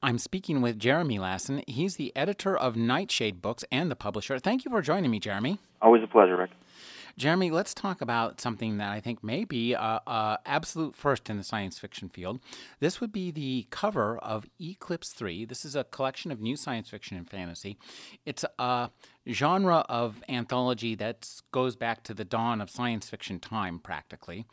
I'm speaking with Jeremy Lassen. He's the editor of Nightshade Books and the publisher. Thank you for joining me, Jeremy. Always a pleasure, Rick. Jeremy, let's talk about something that I think may be a, a, absolute first in the science fiction field. This would be the cover of Eclipse 3. This is a collection of new science fiction and fantasy. It's a genre of anthology that goes back to the dawn of science fiction time, practically,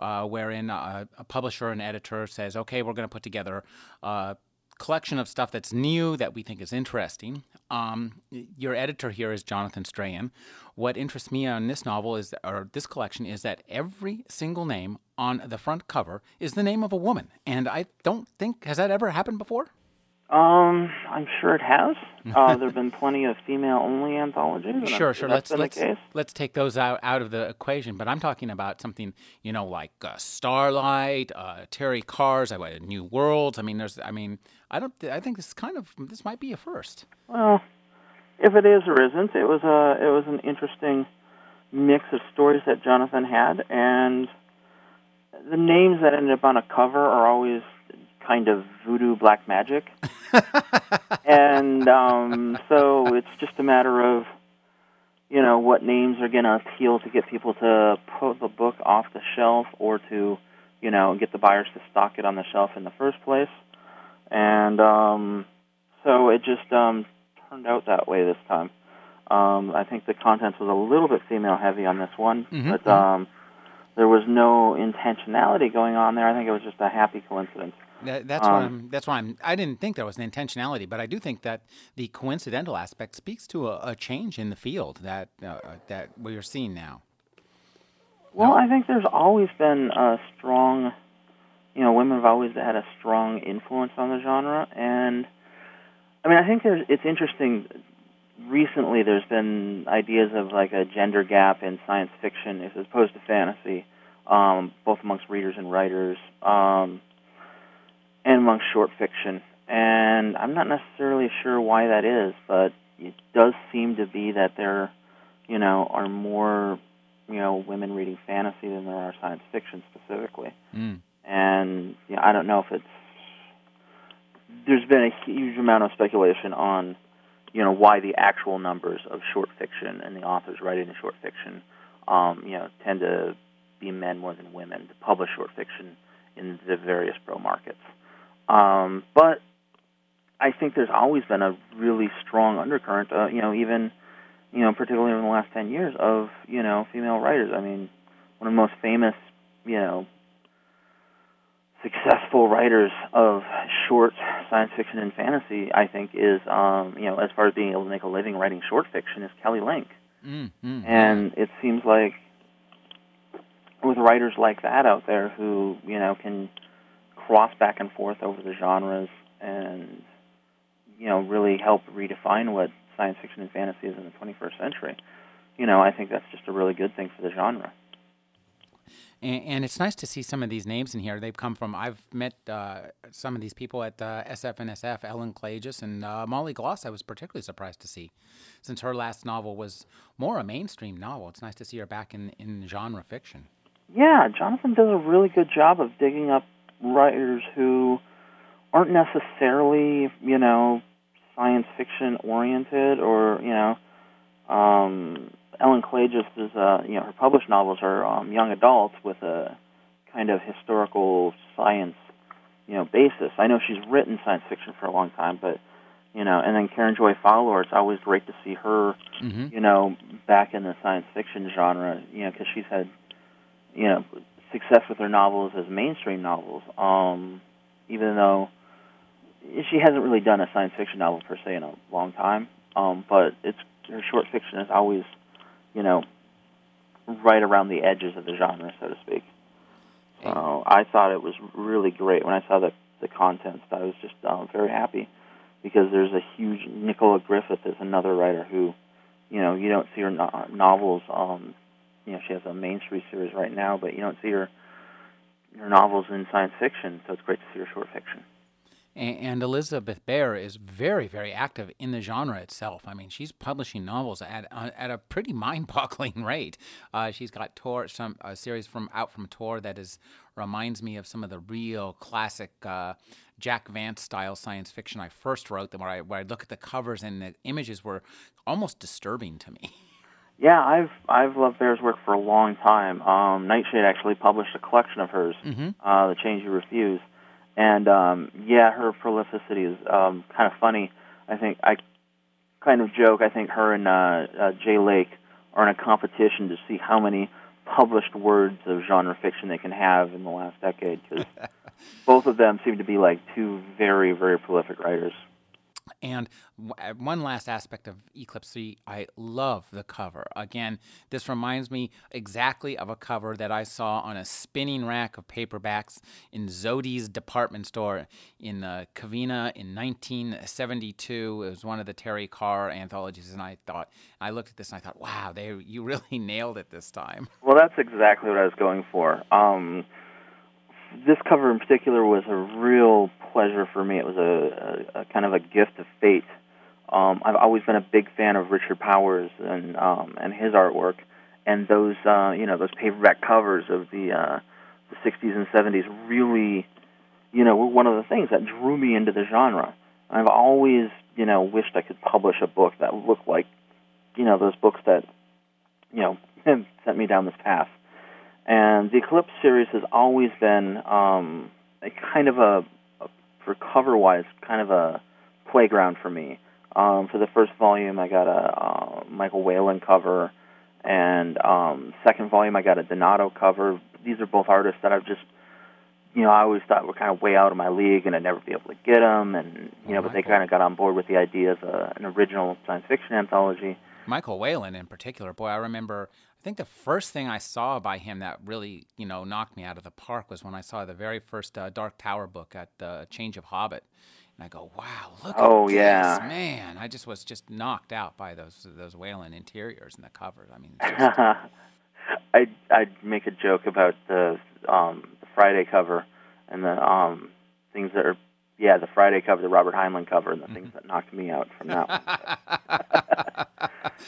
uh, wherein a, a, publisher and editor says, okay, we're going to put together uh, collection of stuff that's new that we think is interesting. Um, your editor here is Jonathan Strahan. What interests me on this novel is, or this collection, is that every single name on the front cover is the name of a woman, and I don't think has that ever happened before. Um, I'm sure it has. Uh, there have been plenty of female-only anthologies. Sure, sure. Let's let's let's take those out out of the equation. But I'm talking about something you know like uh, Starlight, uh, Terry Carr's uh, New Worlds. I mean, there's. I mean, I don't. I think this kind of this might be a first. Well, if it is or isn't, it was a it was an interesting mix of stories that Jonathan had, and the names that ended up on a cover are always kind of voodoo black magic. and um, so it's just a matter of, you know, what names are going to appeal to get people to put the book off the shelf or to, you know, get the buyers to stock it on the shelf in the first place. And um, so it just um, turned out that way this time. Um, I think the contents was a little bit female heavy on this one, mm-hmm. but um, there was no intentionality going on there. I think it was just a happy coincidence. That, that's um, why I'm. That's why I'm. I didn't think there was an intentionality, but I do think that the coincidental aspect speaks to a, a change in the field that uh, that we're seeing now. Well, no? I think there's always been a strong, you know, women have always had a strong influence on the genre, and I mean, I think there's, it's interesting. Recently, there's been ideas of like a gender gap in science fiction as opposed to fantasy, um, both amongst readers and writers. Um, and amongst short fiction. And I'm not necessarily sure why that is, but it does seem to be that there, you know, are more, you know, women reading fantasy than there are science fiction specifically. Mm. I don't know if it's there's been a huge amount of speculation on, you know, why the actual numbers of short fiction and the authors writing the short fiction, um, you know, tend to be men more than women to publish short fiction in the various pro markets. Um, but I think there's always been a really strong undercurrent, uh, you know, even, you know, particularly in the last 10 years of, you know, female writers. I mean, one of the most famous, you know, successful writers of short science fiction and fantasy, I think, is, um, you know, as far as being able to make a living writing short fiction, is Kelly Link. Mm, mm, and it seems like with writers like that out there who, you know, can cross back and forth over the genres and you know really help redefine what science fiction and fantasy is in the 21st century. You know, I think that's just a really good thing for the genre. And, and it's nice to see some of these names in here. They've come from I've met uh, some of these people at uh, SF Ellen Klages and uh, Molly Gloss. I was particularly surprised to see, since her last novel was more a mainstream novel. It's nice to see her back in in genre fiction. Yeah, Jonathan does a really good job of digging up writers who aren't necessarily, you know, science fiction oriented or, you know, um, Ellen Klages is, uh, you know, her published novels are um, young adults with a kind of historical science, you know, basis. I know she's written science fiction for a long time, but you know, and then Karen Joy Fowler, it's always great to see her, mm-hmm. you know, back in the science fiction genre, you know, because she's had, you know, success with her novels as mainstream novels. Um, even though she hasn't really done a science fiction novel per se in a long time, um, but it's her short fiction is always, you know, right around the edges of the genre, so to speak. So I thought it was really great when I saw the the contents. I was just um, very happy because there's a huge Nicola Griffith is another writer who, you know, you don't see her no- novels um, you know she has a Main Street series right now, but you don't see her her novels in science fiction, so it's great to see her short fiction. And, Elizabeth Bear is very, very active in the genre itself. I mean, she's publishing novels at uh, at a pretty mind-boggling rate. Uh, she's got Tor, some a series from out from Tor that is reminds me of some of the real classic uh, Jack Vance style science fiction I first wrote, where I where I look at the covers and the images were almost disturbing to me. Yeah, I've I've loved Bear's work for a long time. Um, Nightshade actually published a collection of hers, mm-hmm. uh, "The Chains You Refuse," and um, yeah, her prolificity is um, kind of funny. I think I kind of joke. I think her and uh, uh, Jay Lake are in a competition to see how many published words of genre fiction they can have in the last decade because both of them seem to be like two very very prolific writers. And uh, one last aspect of Eclipse 3, I love the cover. Again, this reminds me exactly of a cover that I saw on a spinning rack of paperbacks in Zody's department store in uh, Covina in 1972. It was one of the Terry Carr anthologies, and I thought, I looked at this and I thought, wow, they you really nailed it this time. Well, that's exactly what I was going for. Um, this cover in particular was a real pleasure for me. It was a, a, a kind of a gift of fate. Um, I've always been a big fan of Richard Powers and um, and his artwork, and those uh, you know those paperback covers of the uh, the 60s and 70s really, you know, were one of the things that drew me into the genre. I've always you know wished I could publish a book that looked like, you know, those books that, you know, sent me down this path. And the Eclipse series has always been um, a kind of a, a for cover wise, kind of a playground for me. Um, for the first volume, I got a uh, Michael Whelan cover, and um, second volume, I got a Donato cover. These are both artists that I've just, you know, I always thought were kind of way out of my league, and I'd never be able to get them. And you know, but they kind of got on board with the idea of a, an original science fiction anthology. Michael Whelan in particular, boy, I remember think the first thing I saw by him that really, you know, knocked me out of the park was when I saw the very first uh, Dark Tower book at the Change of Hobbit, and I go, "Wow, look oh, at yeah. this, man!" I just was just knocked out by those those Whelan interiors and the covers. I mean, I I'd make a joke about the um, the Friday cover and the um, things that are yeah the Friday cover, the Robert Heinlein cover, and the mm-hmm. things that knocked me out from that one.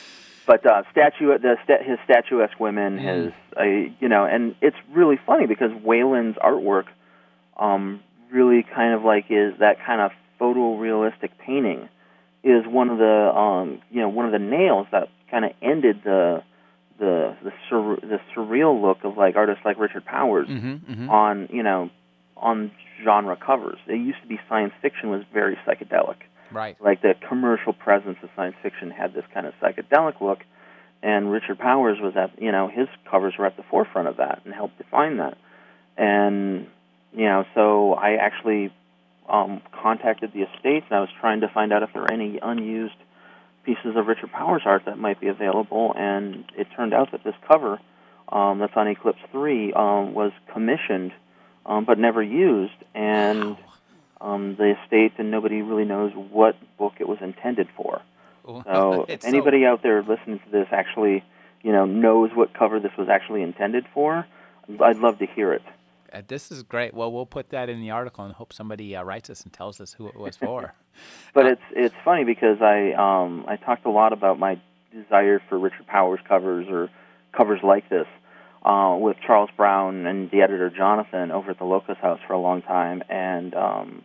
but uh, statue the his statuesque women, mm. his uh, you know, and it's really funny because Wayland's artwork um, really kind of like is that kind of photorealistic painting is one of the um, you know one of the nails that kind of ended the the the, sur- the surreal look of like artists like Richard Powers mm-hmm, mm-hmm. on you know on genre covers. It used to be science fiction was very psychedelic Right. Like the commercial presence of science fiction had this kind of psychedelic look, and Richard Powers was at you know his covers were at the forefront of that and helped define that. And you know, so I actually um, contacted the estate and I was trying to find out if there were any unused pieces of Richard Powers art that might be available, and it turned out that this cover um, that's on Eclipse Three um, was commissioned um, but never used, and wow um, the estate, and nobody really knows what book it was intended for. so, if anybody so... out there listening to this actually, you know, knows what cover this was actually intended for, I'd love to hear it. Uh, this is great. Well, we'll put that in the article and hope somebody uh, writes us and tells us who it was for. but uh, it's it's funny because I um, I talked a lot about my desire for Richard Powers covers or covers like this uh, with Charles Brown and the editor Jonathan over at the Locus House for a long time, and um,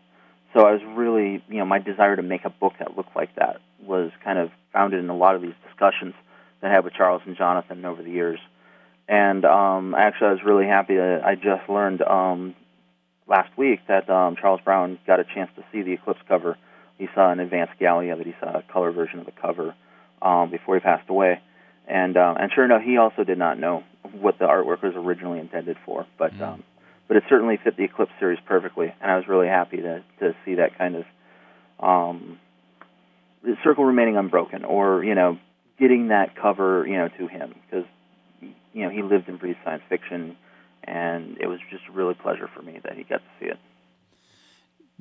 so I was really, you know, my desire to make a book that looked like that was kind of founded in a lot of these discussions that I had with Charles and Jonathan over the years. And um, actually, I was really happy that I just learned um, last week that um, Charles Brown got a chance to see the Eclipse cover. He saw an advanced galley that he saw a color version of the cover um, before he passed away. And um, and sure enough, he also did not know what the artwork was originally intended for. But mm. um, but it certainly fit the Eclipse series perfectly, and I was really happy to to see that kind of um, circle remaining unbroken, or you know, getting that cover you know to him because you know he lived and breathed science fiction, and it was just a really pleasure for me that he got to see it.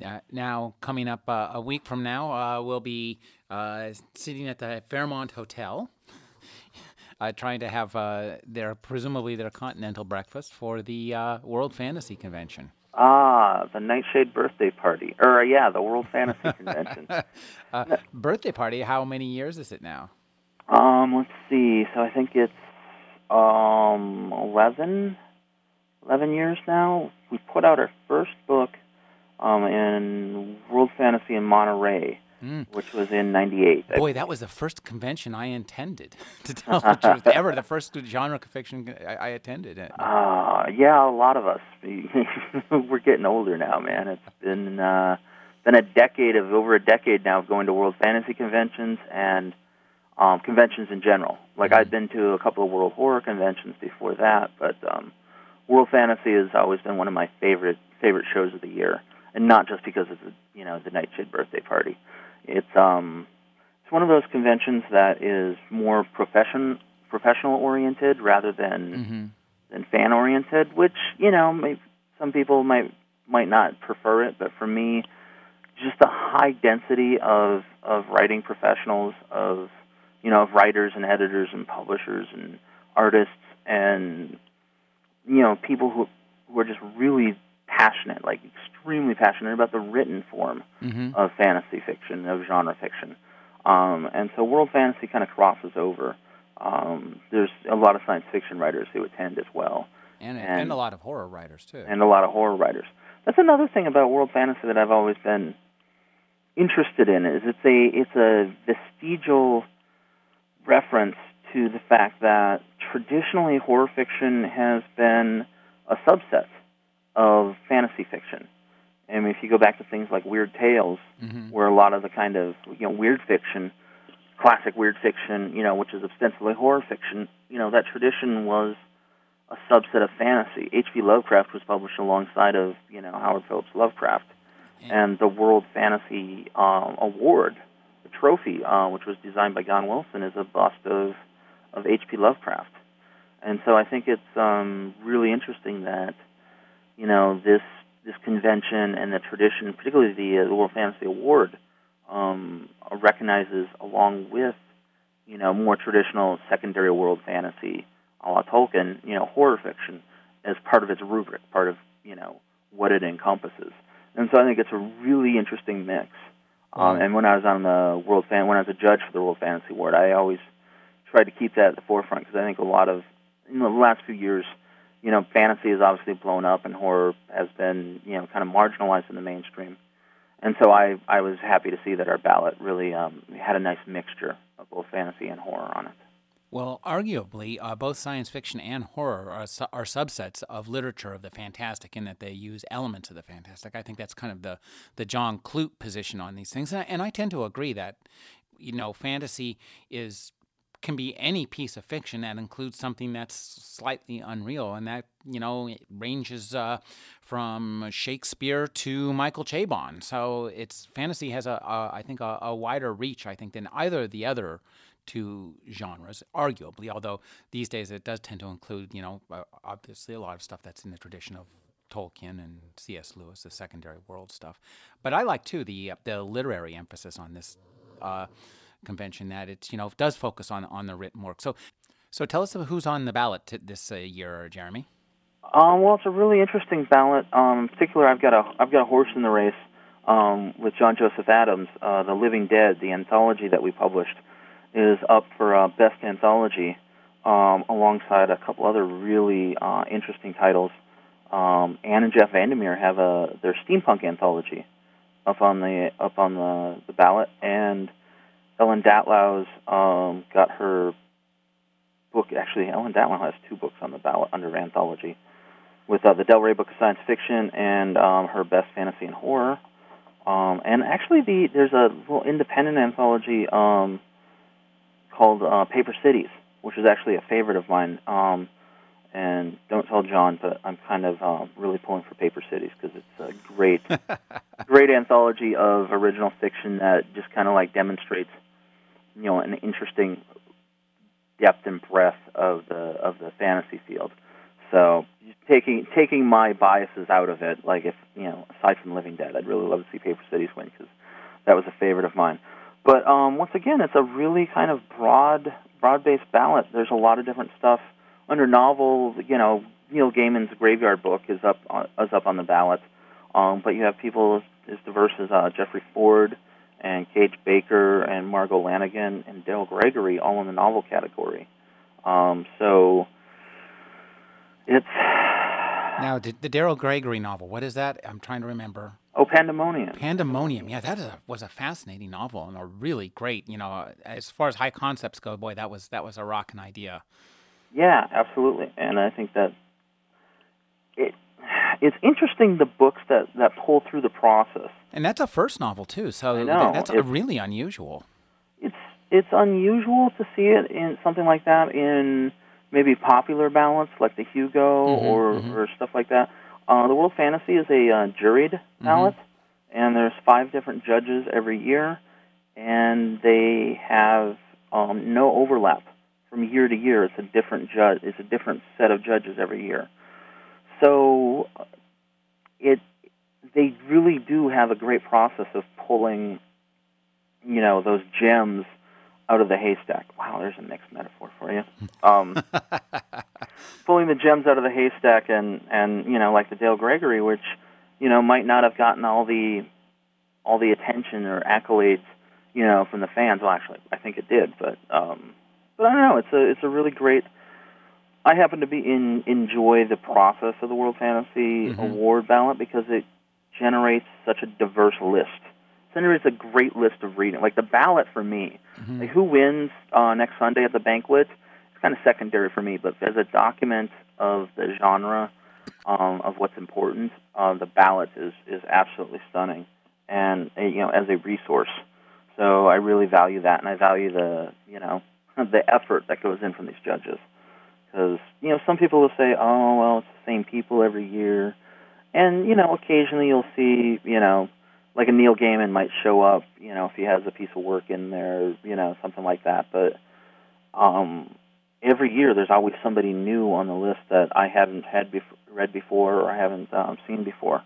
Uh, now, coming up uh, a week from now, uh, we'll be uh, sitting at the Fairmont Hotel uh, trying to have uh, their presumably their continental breakfast for the uh, World Fantasy Convention. Ah, the Nightshade birthday party, or yeah, the World Fantasy Convention. uh, birthday party. How many years is it now? Um, let's see. So I think it's um 11, 11 years now. We put out our first book um, in World Fantasy in Monterey, Mm. which was in '98. Boy, that was the first convention I intended to tell the truth ever. The first genre fiction I, I attended. Uh, yeah, a lot of us. We're getting older now, man. It's been uh, been a decade of over a decade now of going to World Fantasy conventions and um, conventions in general. Like Mhm. I've been to a couple of World Horror conventions before that, but um, World Fantasy has always been one of my favorite favorite shows of the year, and not just because of the you know the Nightshade birthday party. It's um it's one of those conventions that is more profession professional oriented rather than hmm than fan oriented, which you know may, some people might might not prefer it, but for me, just the high density of of writing professionals, of you know, of writers and editors and publishers and artists and you know people who who are just really passionate, like extremely passionate about the written form hmm of fantasy fiction, of genre fiction. Um, and so world fantasy kind of crosses over. Um, there's a lot of science fiction writers who attend as well, And, And- and a lot of horror writers too. and a lot of horror writers. That's another thing about world fantasy that I've always been interested in. Is it's a it's a vestigial reference to the fact that traditionally horror fiction has been a subset of fantasy fiction. I mean, if you go back to things like Weird Tales, hmm where a lot of the kind of you know weird fiction, classic weird fiction, you know, which is ostensibly horror fiction, you know, that tradition was a subset of fantasy. H.P. Lovecraft was published alongside of you know Howard Phillips Lovecraft, and the World Fantasy um, Award, the trophy, uh, which was designed by Gahan Wilson, is a bust of of H.P. Lovecraft, and so I think it's um, really interesting that you know this this convention and the tradition, particularly the, uh, the World Fantasy Award, um, recognizes along with you know more traditional secondary world fantasy, a la Tolkien, you know horror fiction as part of its rubric, part of you know what it encompasses. And so I think it's a really interesting mix. Um, Mhm. and when I was on the World Fan, when I was a judge for the World Fantasy Award, I always tried to keep that at the forefront because I think a lot of in the last few years you know, fantasy has obviously blown up and horror has been, you know, kind of marginalized in the mainstream. And so I, I was happy to see that our ballot really um, had a nice mixture of both fantasy and horror on it. Well, arguably, uh, both science fiction and horror are, su- are subsets of literature of the fantastic in that they use elements of the fantastic. I think that's kind of the, the John Clute position on these things. And I, and I tend to agree that, you know, fantasy is can be any piece of fiction that includes something that's slightly unreal, and that you know it ranges uh, from Shakespeare to Michael Chabon. So it's fantasy has a, a I think a, a wider reach I think than either of the other two genres, arguably. Although these days it does tend to include you know obviously a lot of stuff that's in the tradition of Tolkien and C.S. Lewis, the secondary world stuff. But I like too the the literary emphasis on this uh, convention that it you know does focus on on the written work. So so tell us who's on the ballot this uh, year, Jeremy. Um, well, it's a really interesting ballot. Um, in particular, I've got a I've got a horse in the race um, with John Joseph Adams. Uh, the Living Dead, the anthology that we published, is up for uh, best anthology um, alongside a couple other really uh, interesting titles. Um, Anne and Jeff VanderMeer have a their steampunk anthology up on the up on the, the ballot, and Ellen Datlow's um, got her book. Actually, Ellen Datlow has two books on the ballot under anthology, with uh, the Del Rey Book of Science Fiction and um, her Best Fantasy and Horror. Um, and actually, the there's a little independent anthology um, called uh, Paper Cities, which is actually a favorite of mine. Um, and don't tell John, but I'm kind of uh, really pulling for Paper Cities because it's a great, great anthology of original fiction that just kind of like demonstrates, you know, an interesting depth and breadth of the of the fantasy field. So taking taking my biases out of it, like if you know, aside from Living Dead, I'd really love to see Paper Cities win because that was a favorite of mine. But um, once again, it's a really kind of broad broad based ballot. There's a lot of different stuff under novel. You know, Neil Gaiman's Graveyard Book is up on, is up on the ballot. Um, but you have people as, as diverse as uh, Jeffrey Ford and Kage Baker and Margo Lanagan and Dale Gregory all in the novel category. Um, so it's Now, the, the Daryl Gregory novel, what is that? I'm trying to remember. Oh, Pandemonium. Pandemonium. Yeah, that a, was a fascinating novel and a really great. You know, as far as high concepts go, boy, that was that was a rocking idea. Yeah, absolutely. And I think that it it's interesting the books that that pull through the process. And that's a first novel too, so I know. that's It's- really unusual. It's it's unusual to see it in something like that in maybe popular balance like the Hugo Mhm, or mhm. or stuff like that. Uh, the World Fantasy is a uh, juried ballot, and there's five different judges every year, and they have um, no overlap from year to year. It's a different judge. It's a different set of judges every year. So it they really do have a great process of pulling, you know, those gems out of the haystack. Wow, there's a mixed metaphor for you. Um, pulling the gems out of the haystack, and and you know, like the Dale Gregory, which you know might not have gotten all the all the attention or accolades, you know, from the fans. Well, actually, I think it did, but um, but I don't know. It's a it's a really great. I happen to be in enjoy the process of the World Fantasy Mhm. Award ballot because it generates such a diverse list. It generates a great list of reading. Like the ballot for me, Mhm. like who wins uh, next Sunday at the banquet, it's kind of secondary for me. But as a document of the genre um, of what's important, uh, the ballot is is absolutely stunning, and uh, you know as a resource. So I really value that, and I value the you know the effort that goes in from these judges. Because you know some people will say, oh well, it's the same people every year, and you know occasionally you'll see you know like a Neil Gaiman might show up, you know, if he has a piece of work in there, you know, something like that. But um, every year there's always somebody new on the list that I haven't had bef- read before or I haven't um, seen before.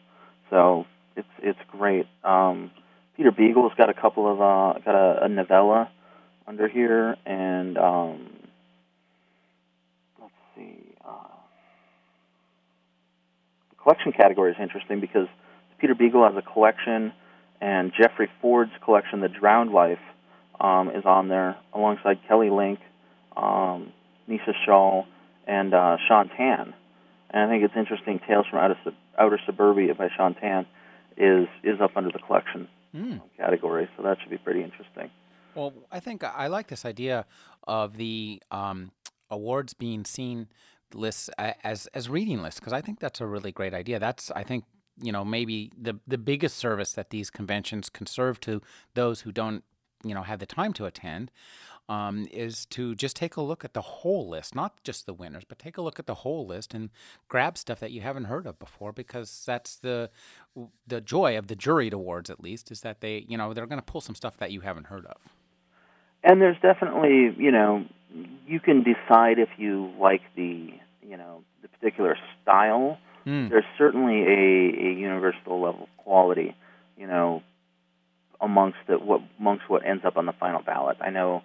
So it's it's great. Um, Peter Beagle's got a couple of uh, got a, a novella under here, and um, let's see. Uh, the collection category is interesting because Peter Beagle has a collection, and Jeffrey Ford's collection, The Drowned Life, um, is on there alongside Kelly Link, um, Nisi Shawl, and uh, Shaun Tan. And I think it's interesting. Tales from Outer, Sub- Outer Suburbia by Shaun Tan is is up under the collection Mm. category, so that should be pretty interesting. Well, I think I like this idea of the um, awards being seen lists as as reading lists because I think that's a really great idea. That's I think you know maybe the the biggest service that these conventions can serve to those who don't you know have the time to attend um, is to just take a look at the whole list, not just the winners, but take a look at the whole list and grab stuff that you haven't heard of before because that's the the joy of the juried awards at least is that they you know they're going to pull some stuff that you haven't heard of. And there's definitely, you know, you can decide if you like the, you know, the particular style. Mm. There's certainly a, a universal level of quality, you know, amongst the, what amongst what ends up on the final ballot. I know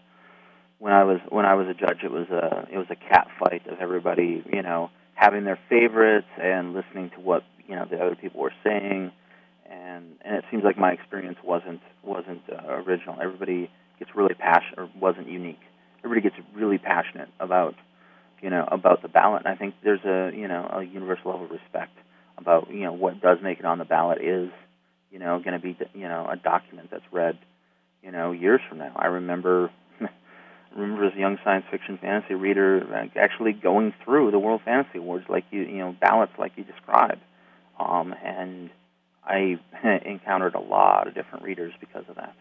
when I was when I was a judge, it was a it was a cat fight of everybody, you know, having their favorites and listening to what you know the other people were saying, and and it seems like my experience wasn't wasn't uh, original. Everybody gets really passionate, or wasn't unique. Everybody gets really passionate about you know about the ballot. And I think there's a you know a universal level of respect about you know what does make it on the ballot is you know going to be you know a document that's read you know years from now. I remember remember as a young science fiction fantasy reader actually going through the World Fantasy Awards like you you know ballots like you described, um, and I encountered a lot of different readers because of that.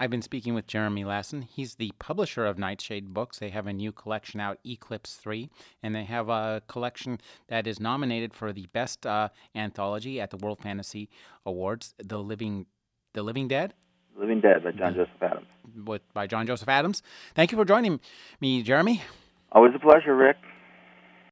I've been speaking with Jeremy Lassen. He's the publisher of Nightshade Books. They have a new collection out, Eclipse 3, and they have a collection that is nominated for the best uh, anthology at the World Fantasy Awards, The Living The Living Dead Living Dead by John Joseph Adams. with, by John Joseph Adams. Thank you for joining me, Jeremy. Always a pleasure, Rick.